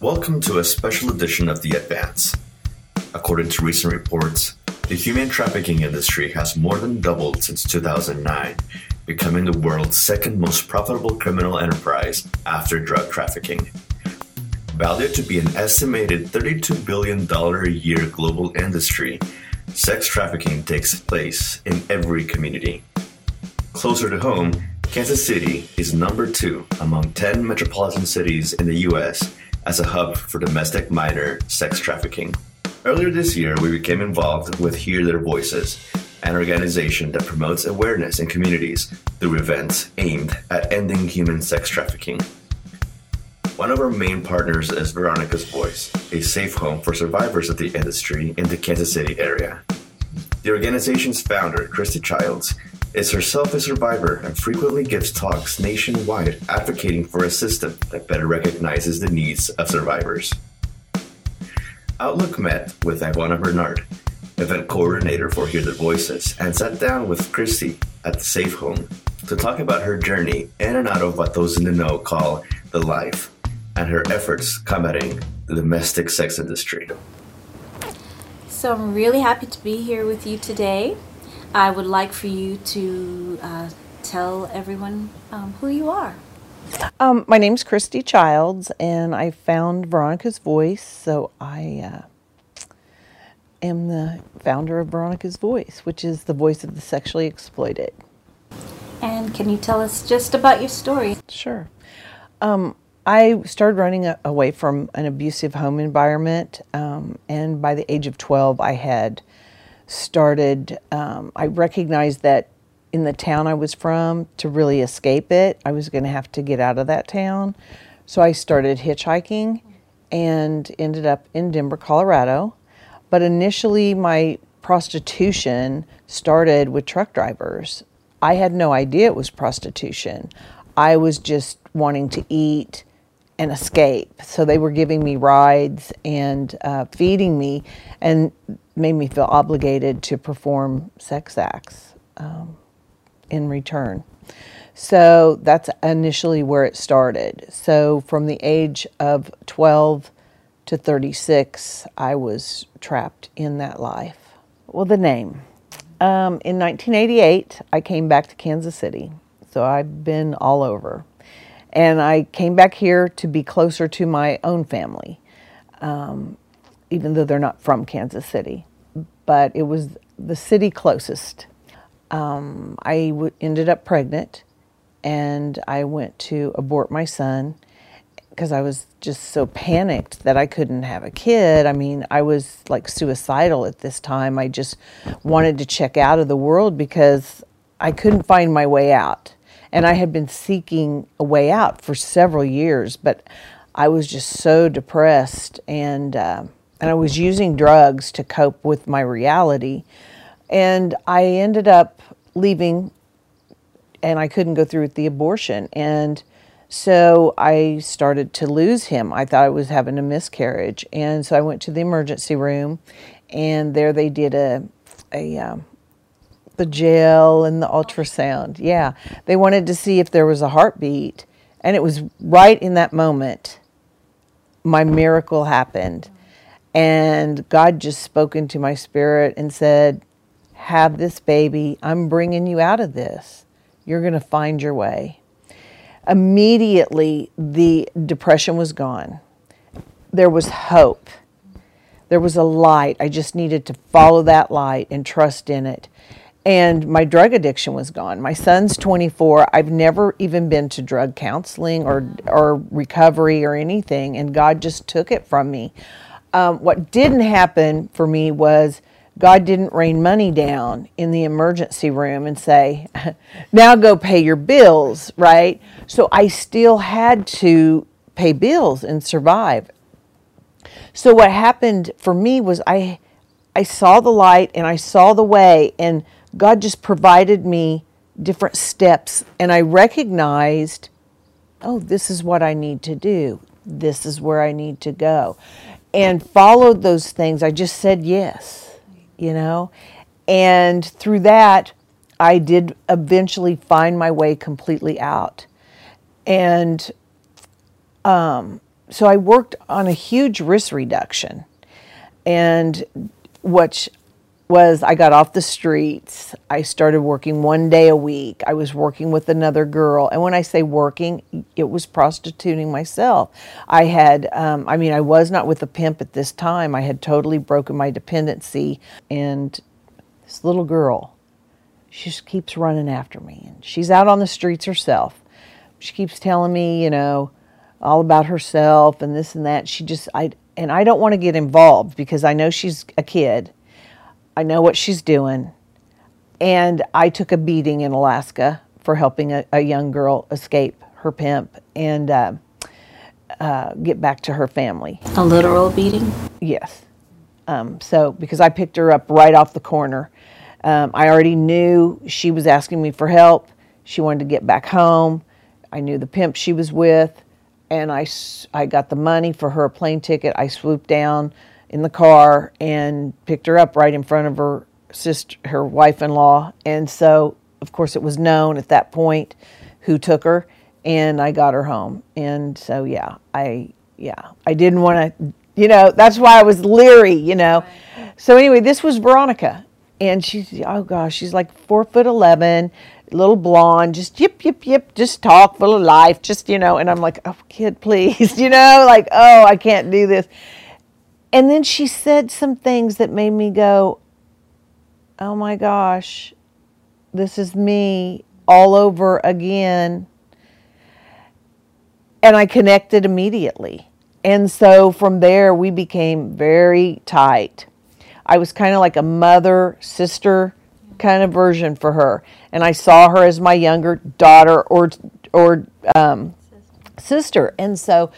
Welcome to a special edition of The Advance. According to recent reports, the human trafficking industry has more than doubled since 2009, becoming the world's second most profitable criminal enterprise after drug trafficking. Valued to be an estimated $32 billion a year global industry, sex trafficking takes place in every community. Closer to home, Kansas City is number two among 10 metropolitan cities in the U.S. as a hub for domestic minor sex trafficking. Earlier this year, we became involved with Hear Their Voices, an organization that promotes awareness in communities through events aimed at ending human sex trafficking. One of our main partners is Veronica's Voice, a safe home for survivors of the industry in the Kansas City area. The organization's founder, Kristy Childs, is herself a survivor and frequently gives talks nationwide advocating for a system that better recognizes the needs of survivors. Outlook met with Ivana Bernard, event coordinator for Hear the Voices, and sat down with Kristy at the Safe Home to talk about her journey in and out of what those in the know call the life and her efforts combating the domestic sex industry. So I'm really happy to be here with you today. I would like for you to uh, tell everyone um, who you are. Um, my name's Kristy Childs, and I found Veronica's Voice, so I uh, am the founder of Veronica's Voice, which is the voice of the sexually exploited. And can you tell us just about your story? Sure. Um, I started running away from an abusive home environment, um, and by the age of 12, I had started, um, I recognized that in the town I was from, to really escape it, I was going to have to get out of that town. So I started hitchhiking and ended up in Denver, Colorado. But initially, my prostitution started with truck drivers. I had no idea it was prostitution. I was just wanting to eat and escape. So they were giving me rides and uh, feeding me and made me feel obligated to perform sex acts um, in return. So that's initially where it started. So from the age of 12 to 36, I was trapped in that life. Well, the name. Um, in 1988, I came back to Kansas City. So I've been all over. And I came back here to be closer to my own family, um, even though they're not from Kansas City. But it was the city closest. Um, I w- ended up pregnant and I went to abort my son because I was just so panicked that I couldn't have a kid. I mean, I was like suicidal at this time. I just wanted to check out of the world because I couldn't find my way out. And I had been seeking a way out for several years, but I was just so depressed and uh, and I was using drugs to cope with my reality. And I ended up leaving and I couldn't go through with the abortion. And so I started to lose him. I thought I was having a miscarriage. And so I went to the emergency room and there they did a, a, um, the gel and the ultrasound. Yeah. They wanted to see if there was a heartbeat. And it was right in that moment my miracle happened. And God just spoke into my spirit and said, Have this baby. I'm bringing you out of this. You're going to find your way. Immediately, the depression was gone. There was hope. There was a light. I just needed to follow that light and trust in it and my drug addiction was gone. My son's 24. I've never even been to drug counseling or or recovery or anything, and God just took it from me. Um, what didn't happen for me was God didn't rain money down in the emergency room and say, "Now go pay your bills." Right? So I still had to pay bills and survive. So what happened for me was I I saw the light and I saw the way and God just provided me different steps, and I recognized, oh, this is what I need to do. This is where I need to go. And followed those things. I just said yes, you know? And through that, I did eventually find my way completely out. And um, so I worked on a huge risk reduction, and which was I got off the streets. I started working one day a week. I was working with another girl. And when I say working, it was prostituting myself. I had, um, I mean, I was not with a pimp at this time. I had totally broken my dependency. And this little girl, she just keeps running after me. And she's out on the streets herself. She keeps telling me, you know, all about herself and this and that. She just, I, and I don't want to get involved because I know she's a kid I know what she's doing. And I took a beating in Alaska for helping a, a young girl escape her pimp and uh, uh, get back to her family. A literal beating? Yes. Um, so, because I picked her up right off the corner, um, I already knew she was asking me for help. She wanted to get back home. I knew the pimp she was with, and I, I got the money for her plane ticket. I swooped down in the car and picked her up right in front of her sister, her wife-in-law. And so, of course, it was known at that point who took her, and I got her home. And so, yeah, I yeah, I didn't want to, you know, that's why I was leery, you know. So anyway, this was Veronica, and she's oh gosh, she's like four foot eleven, little blonde, just yip yip yip, just talk full of life, just you know. And I'm like, oh kid, please, you know, like oh I can't do this. And then she said some things that made me go, oh my gosh, this is me all over again. And I connected immediately. And so from there, we became very tight. I was kind of like a mother, sister kind of version for her. And I saw her as my younger daughter or, or um, sister. And so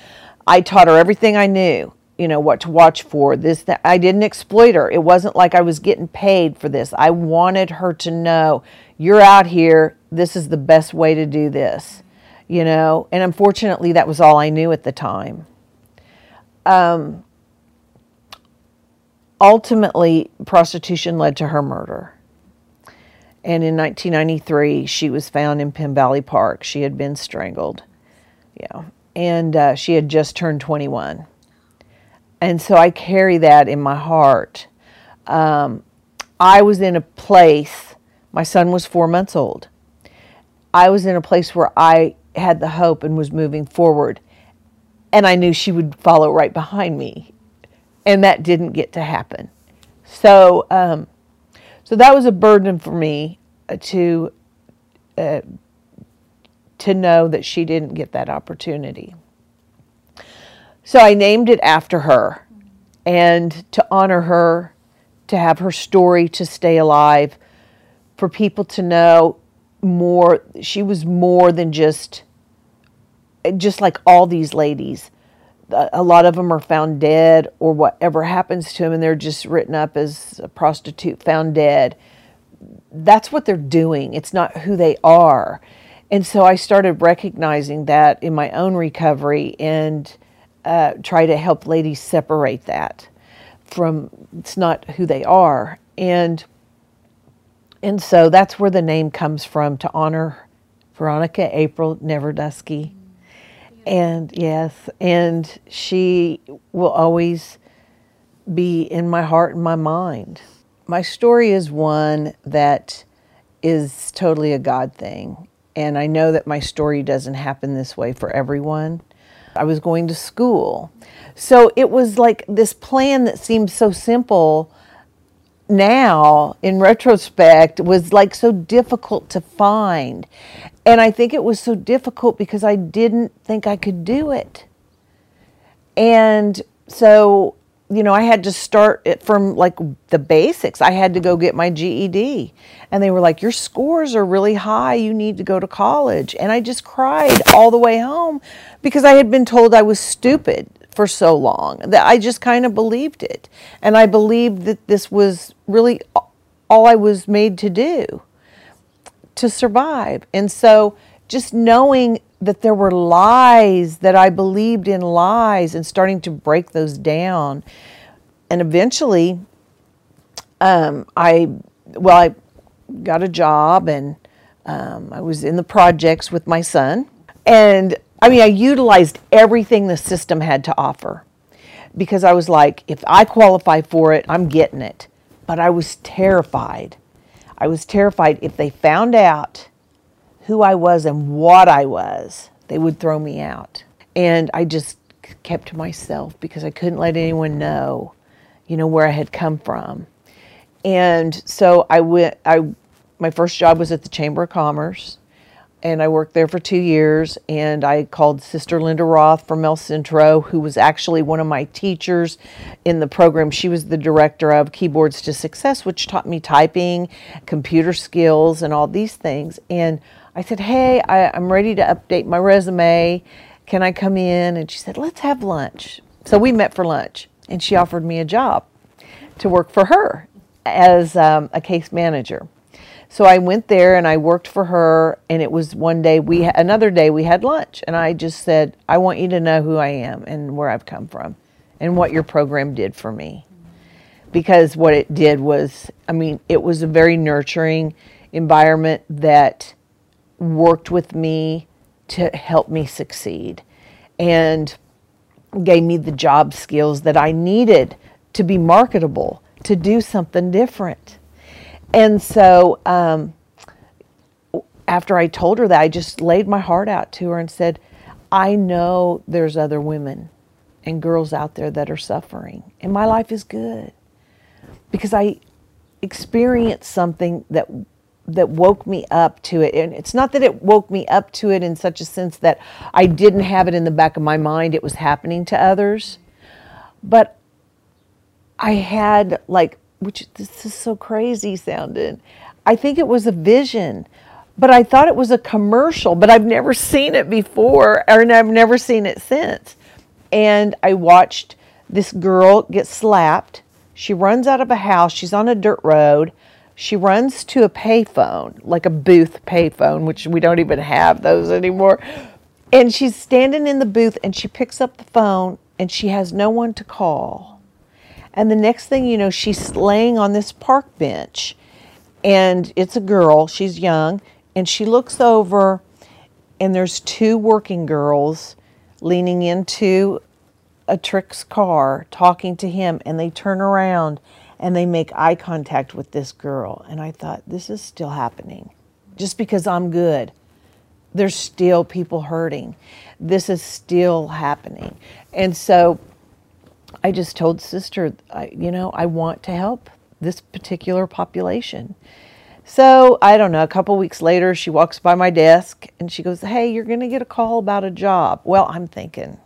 I taught her everything I knew you know what to watch for this that i didn't exploit her. It wasn't like i was getting paid for this. I wanted her to know you're out here. This is the best way to do this you know? And unfortunately that was all i knew at the time. Um, ultimately prostitution led to her murder. And in 1993 she was found in Penn Valley Park. She had been strangled. Yeah. And uh, she had just turned 21 and so I carry that in my heart. Um, I was in a place, my son was four months old. I was in a place where I had the hope and was moving forward. And I knew she would follow right behind me. And that didn't get to happen. So, um, so that was a burden for me uh, to, uh, to know that she didn't get that opportunity. So I named it after her and to honor her, to have her story to stay alive, for people to know more. She was more than just, just like all these ladies. A lot of them are found dead or whatever happens to them, and they're just written up as a prostitute found dead. That's what they're doing. It's not who they are. And so I started recognizing that in my own recovery and uh, try to help ladies separate that from it's not who they are and and so that's where the name comes from to honor Veronica April Neverdusky. And yes, and she will always be in my heart and my mind. My story is one that is totally a God thing. And I know that my story doesn't happen this way for everyone. I was going to school. So it was like this plan that seemed so simple now in retrospect was like so difficult to find. And I think it was so difficult because I didn't think I could do it. And so you know, I had to start it from like the basics. I had to go get my GED. And they were like, Your scores are really high. You need to go to college. And I just cried all the way home because I had been told I was stupid for so long that I just kind of believed it. And I believed that this was really all I was made to do to survive. And so just knowing that there were lies, that I believed in lies, and starting to break those down. And eventually, um, I, well, I got a job and um, I was in the projects with my son. And I mean, I utilized everything the system had to offer because I was like, if I qualify for it, I'm getting it. But I was terrified. I was terrified if they found out who I was and what I was, they would throw me out. And I just kept to myself because I couldn't let anyone know, you know, where I had come from. And so I went I my first job was at the Chamber of Commerce and I worked there for two years. And I called Sister Linda Roth from El Centro, who was actually one of my teachers in the program. She was the director of Keyboards to Success, which taught me typing, computer skills, and all these things. And I said, Hey, I, am ready to update my resume. Can I come in? And she said, Let's have lunch. So we met for lunch, and she offered me a job to work for her as um, a case manager. So I went there and I worked for her. And it was one day we another day we had lunch, and I just said, "I want you to know who I am and where I've come from, and what your program did for me." Because what it did was, I mean, it was a very nurturing environment that worked with me to help me succeed, and gave me the job skills that I needed to be marketable, to do something different. And so um, after I told her that, I just laid my heart out to her and said, I know there's other women and girls out there that are suffering, and my life is good because I experienced something that that woke me up to it and it's not that it woke me up to it in such a sense that I didn't have it in the back of my mind it was happening to others but I had like which this is so crazy sounding. I think it was a vision, but I thought it was a commercial, but I've never seen it before, and I've never seen it since. And I watched this girl get slapped. She runs out of a house. She's on a dirt road. She runs to a payphone, like a booth payphone, which we don't even have those anymore. And she's standing in the booth and she picks up the phone and she has no one to call and the next thing you know, she's laying on this park bench. And it's a girl, she's young, and she looks over, and there's two working girls leaning into a Trick's car talking to him, and they turn around and they make eye contact with this girl. And I thought, this is still happening. Just because I'm good, there's still people hurting. This is still happening. And so I just told sister, I, you know, I want to help this particular population. So I don't know. A couple weeks later, she walks by my desk and she goes, "Hey, you're going to get a call about a job." Well, I'm thinking,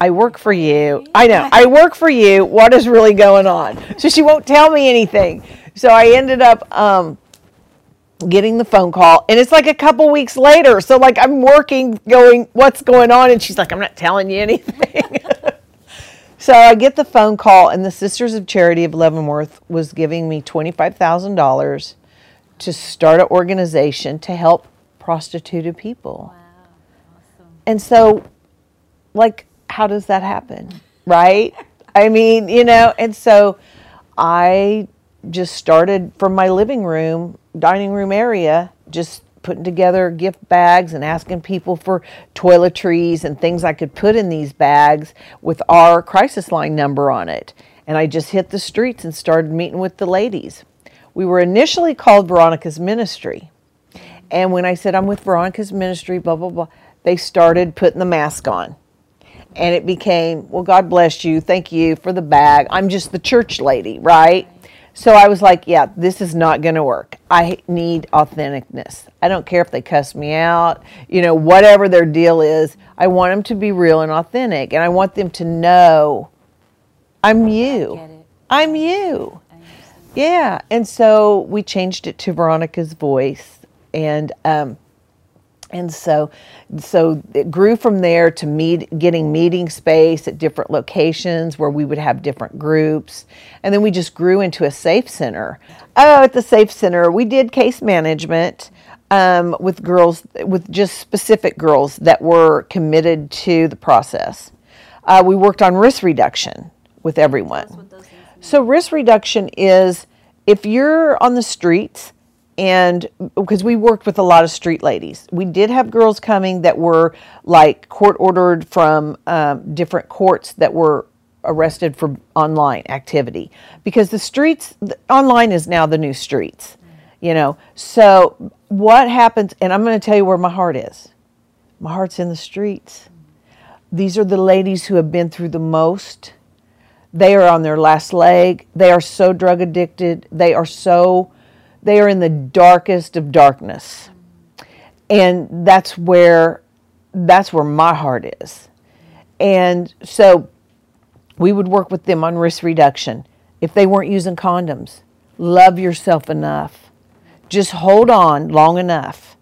I work for you. I know. I work for you. What is really going on? So she won't tell me anything. So I ended up um, getting the phone call, and it's like a couple weeks later. So like I'm working, going, "What's going on?" And she's like, "I'm not telling you anything." So I get the phone call, and the Sisters of Charity of Leavenworth was giving me $25,000 to start an organization to help prostituted people. Wow, awesome. And so, like, how does that happen? Right? I mean, you know, and so I just started from my living room, dining room area, just putting together gift bags and asking people for toiletries and things I could put in these bags with our crisis line number on it. And I just hit the streets and started meeting with the ladies. We were initially called Veronica's Ministry. And when I said, I'm with Veronica's Ministry, blah, blah, blah, they started putting the mask on. And it became, well, God bless you. Thank you for the bag. I'm just the church lady, right? So I was like, yeah, this is not going to work. I need authenticness. I don't care if they cuss me out, you know, whatever their deal is. I want them to be real and authentic. And I want them to know I'm you. I'm you. Yeah. And so we changed it to Veronica's voice. And, um, and so so it grew from there to meet getting meeting space at different locations where we would have different groups. And then we just grew into a safe center. Oh at the safe center we did case management um, with girls with just specific girls that were committed to the process. Uh, we worked on risk reduction with everyone. So risk reduction is if you're on the streets and because we worked with a lot of street ladies, we did have girls coming that were like court ordered from um, different courts that were arrested for online activity. Because the streets the, online is now the new streets you know? So what happens and i'm going to tell you where my heart is. My heart's in the streets. These are the ladies who have been through the most. They are on their last leg. They are so drug addicted. They are so they are in the darkest of darkness and that's where that's where my heart is and so we would work with them on risk reduction. If they weren't using condoms, love yourself enough. Just hold on long enough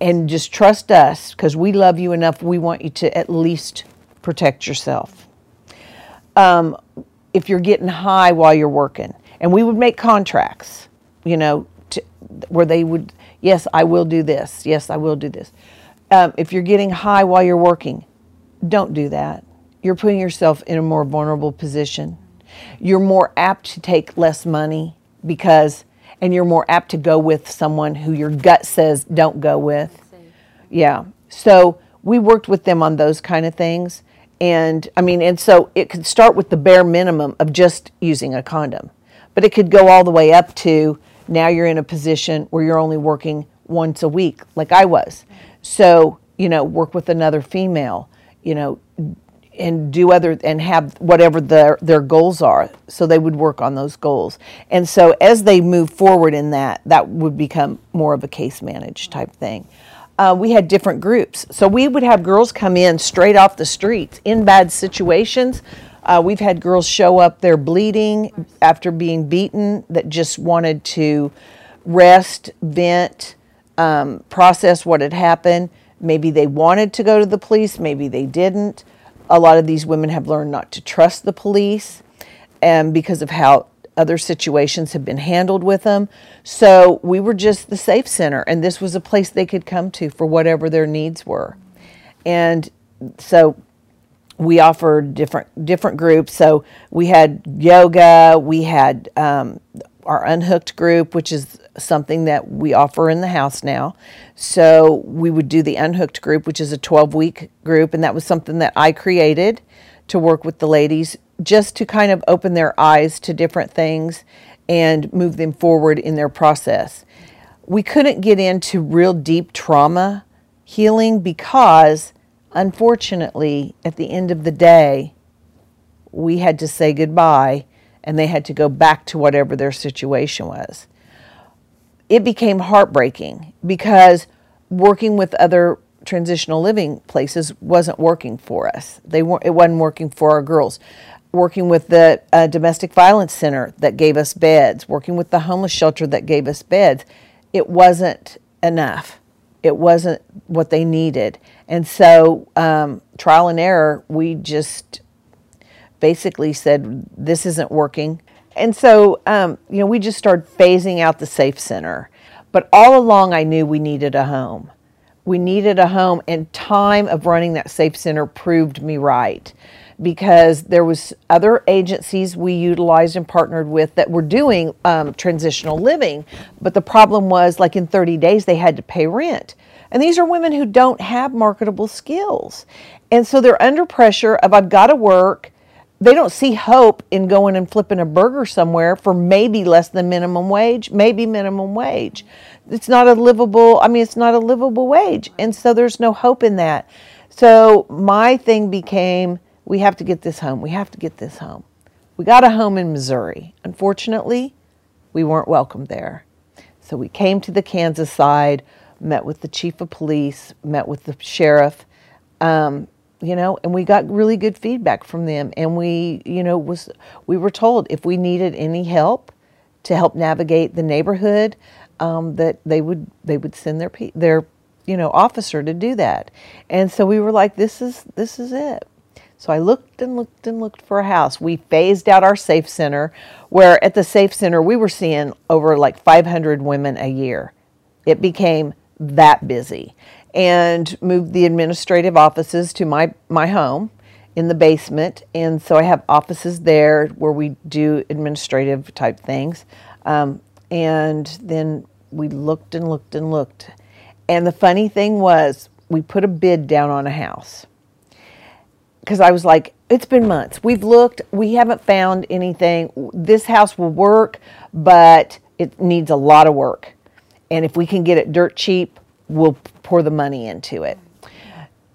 and just trust us because we love you enough. We want you to at least protect yourself. Um, if you're getting high while you're working, and we would make contracts, you know, to, where they would, yes, I will do this. Yes, I will do this. Um, if you're getting high while you're working, don't do that you're putting yourself in a more vulnerable position. You're more apt to take less money because, and you're more apt to go with someone who your gut says don't go with. Yeah. So we worked with them on those kind of things. And I mean, and so it could start with the bare minimum of just using a condom, but it could go all the way up to now you're in a position where you're only working once a week, like I was. So, you know, work with another female, you know, and do other and have whatever their their goals are. So they would work on those goals. And so as they move forward in that that would become more of a case managed type thing. Uh, we had different groups. So we would have girls come in straight off the streets in bad situations uh, we've had girls show up there bleeding after being beaten that just wanted to rest vent um, process what had happened maybe they wanted to go to the police maybe they didn't a lot of these women have learned not to trust the police and because of how other situations have been handled with them. So we were just the safe center, and this was a place they could come to for whatever their needs were. And so we offered different different groups. So we had yoga, we had um, our unhooked group, which is something that we offer in the house now. So we would do the unhooked group, which is a 12 week group, and that was something that I created to work with the ladies just to kind of open their eyes to different things and move them forward in their process. We couldn't get into real deep trauma healing because, unfortunately, at the end of the day, we had to say goodbye and they had to go back to whatever their situation was it became heartbreaking because working with other transitional living places wasn't working for us. They weren't, it wasn't working for our girls. Working with the uh, domestic violence center that gave us beds, working with the homeless shelter that gave us beds, it wasn't enough. It wasn't what they needed. And so, um, trial and error, we just basically said, This isn't working. And so, um, you know, we just started phasing out the Safe Center. But all along, I knew we needed a home. We needed a home, and time of running that Safe Center proved me right because there was other agencies we utilized and partnered with that were doing um, transitional living but the problem was like in 30 days they had to pay rent and these are women who don't have marketable skills and so they're under pressure of i've got to work they don't see hope in going and flipping a burger somewhere for maybe less than minimum wage, maybe minimum wage. It's not a livable, I mean, it's not a livable wage. And so there's no hope in that. So my thing became we have to get this home. We have to get this home. We got a home in Missouri. Unfortunately, we weren't welcome there. So we came to the Kansas side, met with the chief of police, met with the sheriff. Um, you know and we got really good feedback from them and we you know was we were told if we needed any help to help navigate the neighborhood um, that they would they would send their their you know officer to do that and so we were like this is this is it so I looked and looked and looked for a house. We phased out our safe center, where at the safe center we were seeing over like 500 women a year. It became that busy and moved the administrative offices to my, my home in the basement. And so I have offices there where we do administrative type things. Um, and then we looked and looked and looked. And the funny thing was, we put a bid down on a house because I was like, it's been months. We've looked, we haven't found anything. This house will work, but it needs a lot of work. And if we can get it dirt cheap, we'll pour the money into it.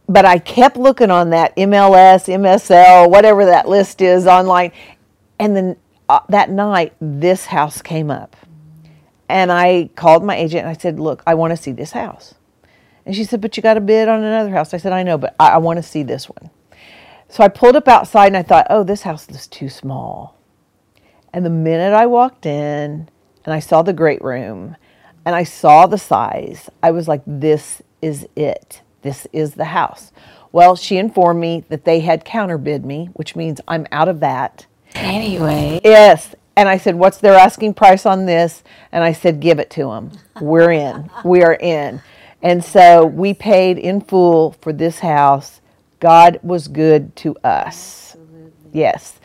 But I kept looking on that MLS, MSL, whatever that list is online. And then uh, that night, this house came up. And I called my agent and I said, Look, I want to see this house. And she said, But you got a bid on another house. I said, I know, but I, I want to see this one. So I pulled up outside and I thought, Oh, this house is too small. And the minute I walked in and I saw the great room and I saw the size, I was like, This is it. This is the house. Well, she informed me that they had counterbid me, which means I'm out of that. Anyway. Yes. And I said, What's their asking price on this? And I said, Give it to them. We're in. we are in. And so we paid in full for this house. God was good to us. Yes.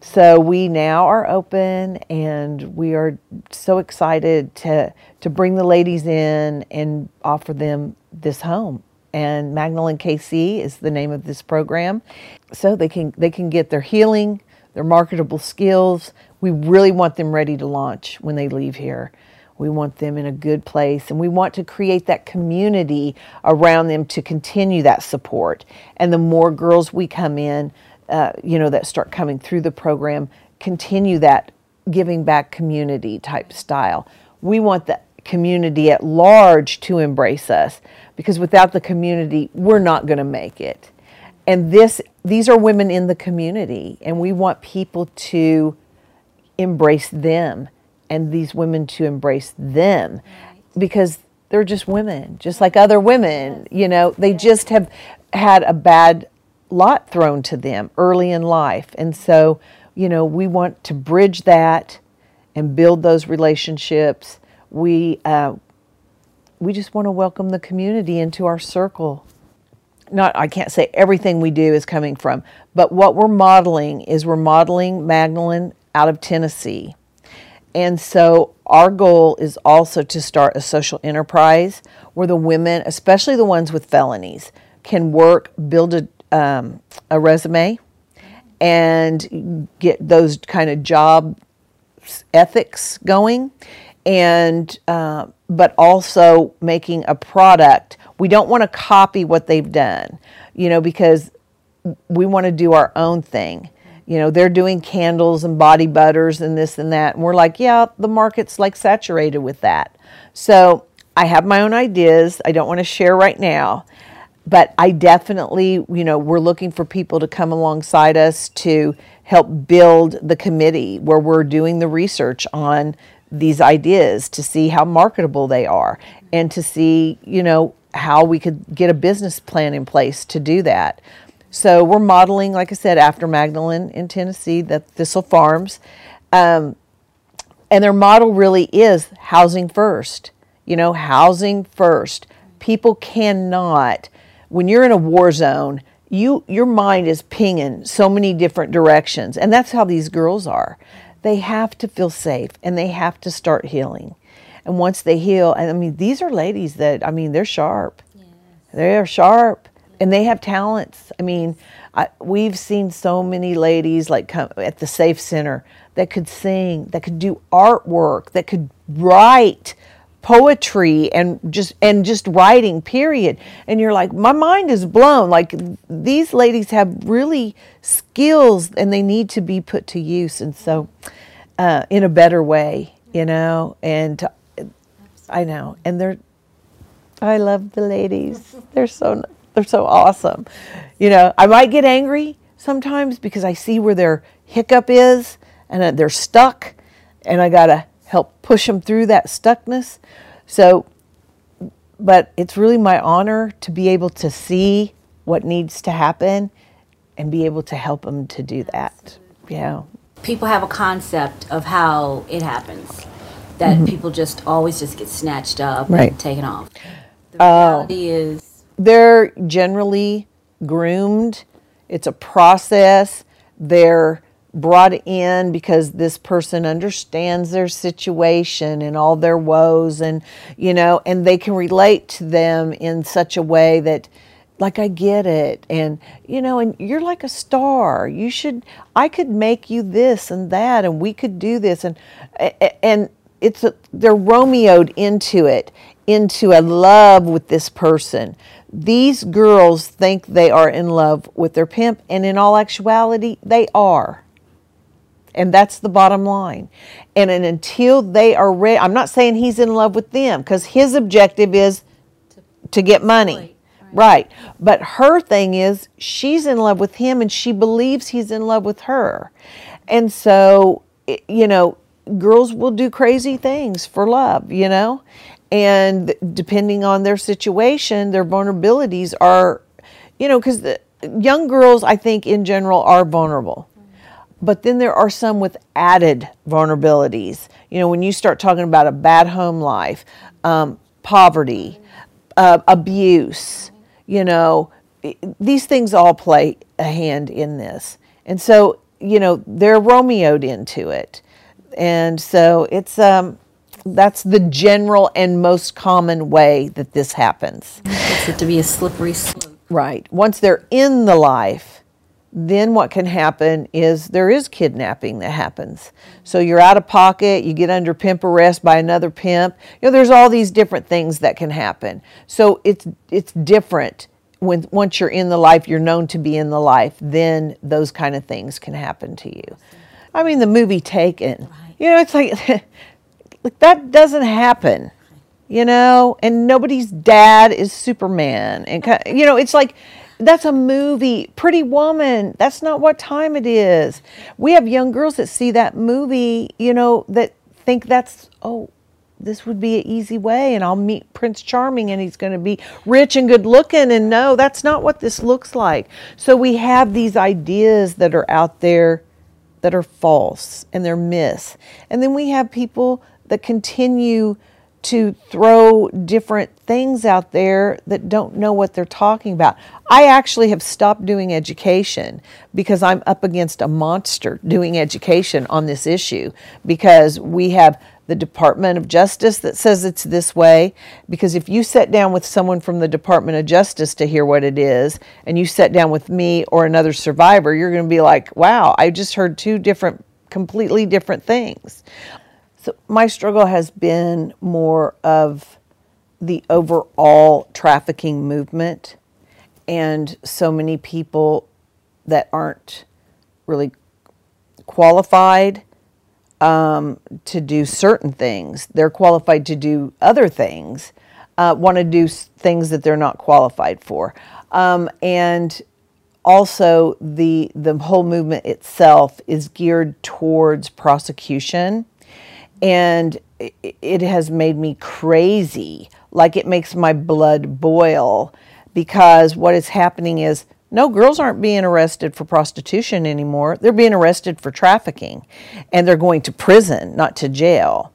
So we now are open and we are so excited to to bring the ladies in and offer them this home. And Magdalene KC is the name of this program. So they can they can get their healing, their marketable skills. We really want them ready to launch when they leave here. We want them in a good place and we want to create that community around them to continue that support. And the more girls we come in, uh, you know, that start coming through the program, continue that giving back community type style. We want the community at large to embrace us because without the community, we're not going to make it and this these are women in the community and we want people to embrace them and these women to embrace them. Because they're just women just like other women you know? They just have had a bad lot thrown to them early in life. And so you know we want to bridge that and build those relationships. We uh, we just want to welcome the community into our circle. Not I can't say everything we do is coming from, but what we're modeling is we're modeling Magdalene out of Tennessee. And so our goal is also to start a social enterprise where the women, especially the ones with felonies, can work, build a, um, a resume, and get those kind of job ethics going, and uh, but also making a product we don't want to copy what they've done, you know, because we want to do our own thing. You know, they're doing candles and body butters and this and that. And we're like, yeah, the market's like saturated with that. So I have my own ideas. I don't want to share right now. But I definitely, you know, we're looking for people to come alongside us to help build the committee where we're doing the research on these ideas to see how marketable they are and to see, you know, how we could get a business plan in place to do that. So we're modeling, like I said, after Magdalene in Tennessee, the Thistle Farms. Um, and their model really is housing first. You know, housing first. People cannot, when you're in a war zone, you your mind is pinging so many different directions. And that's how these girls are. They have to feel safe and they have to start healing. And once they heal, and I mean, these are ladies that, I mean, they're sharp. Yes. They're sharp and they have talents. I mean, I, we've seen so many ladies like come at the Safe Center that could sing, that could do artwork, that could write poetry and just and just writing period and you're like my mind is blown like these ladies have really skills and they need to be put to use and so uh, in a better way you know and to I know, and they're. I love the ladies. They're so they're so awesome. You know, I might get angry sometimes because I see where their hiccup is and they're stuck, and I gotta help push them through that stuckness. So, but it's really my honor to be able to see what needs to happen and be able to help them to do that. Yeah. People have a concept of how it happens that mm-hmm. people just always just get snatched up right. and taken off. The reality oh. is they're generally groomed. It's a process. They're brought in because this person understands their situation and all their woes and you know and they can relate to them in such a way that like I get it and you know and you're like a star you should I could make you this and that and we could do this and and it's a, they're Romeoed into it into a love with this person these girls think they are in love with their pimp and in all actuality they are and that's the bottom line and, and until they are ready i'm not saying he's in love with them because his objective is to, to get money Right. But her thing is she's in love with him and she believes he's in love with her. And so, you know, girls will do crazy things for love, you know? And depending on their situation, their vulnerabilities are, you know, because young girls, I think, in general, are vulnerable. But then there are some with added vulnerabilities. You know, when you start talking about a bad home life, um, poverty, uh, abuse, you know, these things all play a hand in this. And so, you know, they're Romeoed into it. And so it's, um, that's the general and most common way that this happens. It's it to be a slippery slope. Right. Once they're in the life, then what can happen is there is kidnapping that happens. So you're out of pocket, you get under pimp arrest by another pimp. You know, there's all these different things that can happen. So it's it's different when once you're in the life, you're known to be in the life, then those kind of things can happen to you. I mean, the movie Taken. You know, it's like, like that doesn't happen. You know, and nobody's dad is Superman, and you know, it's like that's a movie. Pretty Woman. That's not what time it is. We have young girls that see that movie, you know, that think that's, oh, this would be an easy way and I'll meet Prince Charming and he's going to be rich and good looking. And no, that's not what this looks like. So we have these ideas that are out there that are false and they're myths. And then we have people that continue to throw different things out there that don't know what they're talking about. I actually have stopped doing education because I'm up against a monster doing education on this issue because we have the Department of Justice that says it's this way. Because if you sit down with someone from the Department of Justice to hear what it is, and you sit down with me or another survivor, you're going to be like, wow, I just heard two different, completely different things. So my struggle has been more of the overall trafficking movement and so many people that aren't really qualified um, to do certain things. They're qualified to do other things, uh, want to do things that they're not qualified for. Um, and also, the, the whole movement itself is geared towards prosecution and it has made me crazy. Like it makes my blood boil because what is happening is no girls aren't being arrested for prostitution anymore. They're being arrested for trafficking and they're going to prison, not to jail.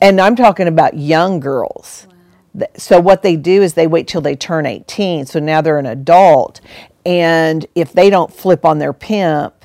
And I'm talking about young girls. Wow. So what they do is they wait till they turn 18. So now they're an adult and if they don't flip on their pimp,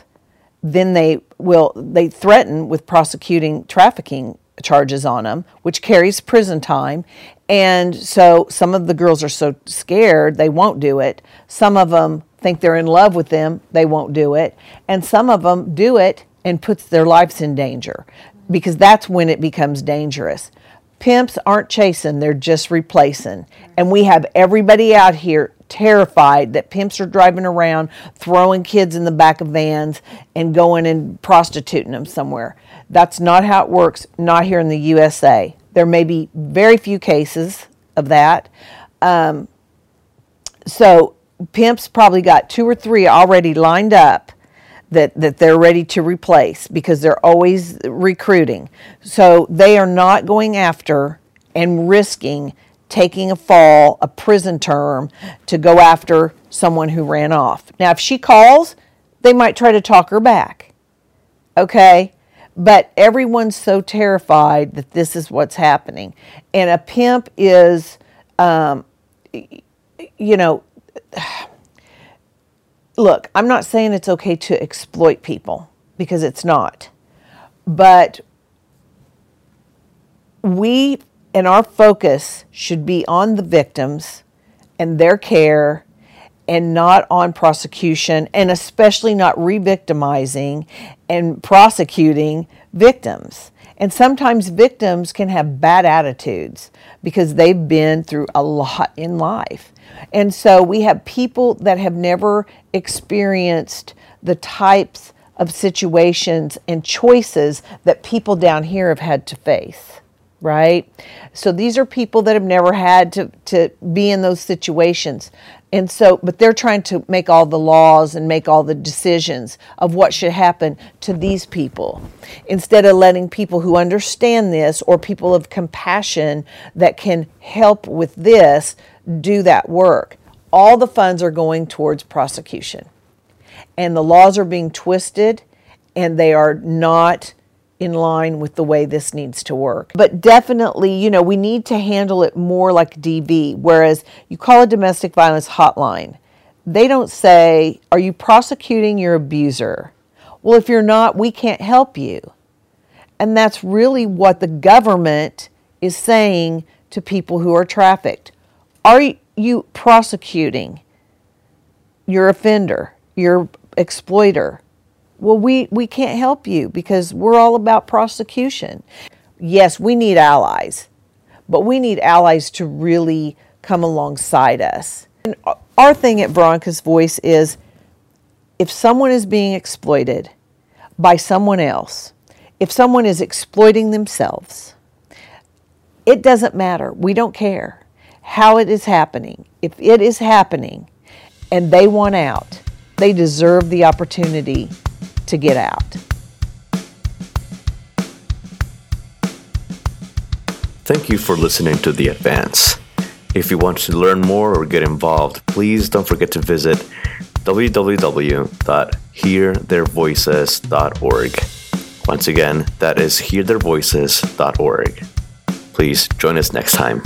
then they will they threaten with prosecuting trafficking charges on them, which carries prison time. And so some of the girls are so scared they won't do it. Some of them think they're in love with them, they won't do it. And some of them do it and puts their lives in danger because that's when it becomes dangerous. Pimps aren't chasing, they're just replacing. And we have everybody out here terrified that pimps are driving around throwing kids in the back of vans and going and prostituting them somewhere. That's not how it works, not here in the USA. There may be very few cases of that. Um, so pimps probably got two or three already lined up that, that they're ready to replace because they're always recruiting. So they are not going after and risking taking a fall, a prison term, to go after someone who ran off. Now, if she calls, they might try to talk her back. Okay? But everyone's so terrified that this is what's happening. And a pimp is, um, you know, look, I'm not saying it's okay to exploit people because it's not. But we and our focus should be on the victims and their care and not on prosecution and especially not re-victimizing and prosecuting victims. And sometimes victims can have bad attitudes because they've been through a lot in life. And so we have people that have never experienced the types of situations and choices that people down here have had to face right? So these are people that have never had to, to be in those situations. And so, but they're trying to make all the laws and make all the decisions of what should happen to these people instead of letting people who understand this or people of compassion that can help with this do that work. All the funds are going towards prosecution. And the laws are being twisted and they are not in line with the way this needs to work. But definitely, you know, we need to handle it more like DV, whereas you call a domestic violence hotline. They don't say, Are you prosecuting your abuser? Well, if you're not, we can't help you. And that's really what the government is saying to people who are trafficked. Are you prosecuting your offender, your exploiter? Well, we, we can't help you because we're all about prosecution. Yes, we need allies, but we need allies to really come alongside us. And our thing at Veronica's Voice is if someone is being exploited by someone else, if someone is exploiting themselves, it doesn't matter. We don't care how it is happening. If it is happening and they want out, they deserve the opportunity to get out. Thank you for listening to The Advance. If you want to learn more or get involved, please don't forget to visit www.heartheirvoices.org. Once again, that is heartheirvoices.org. Please join us next time.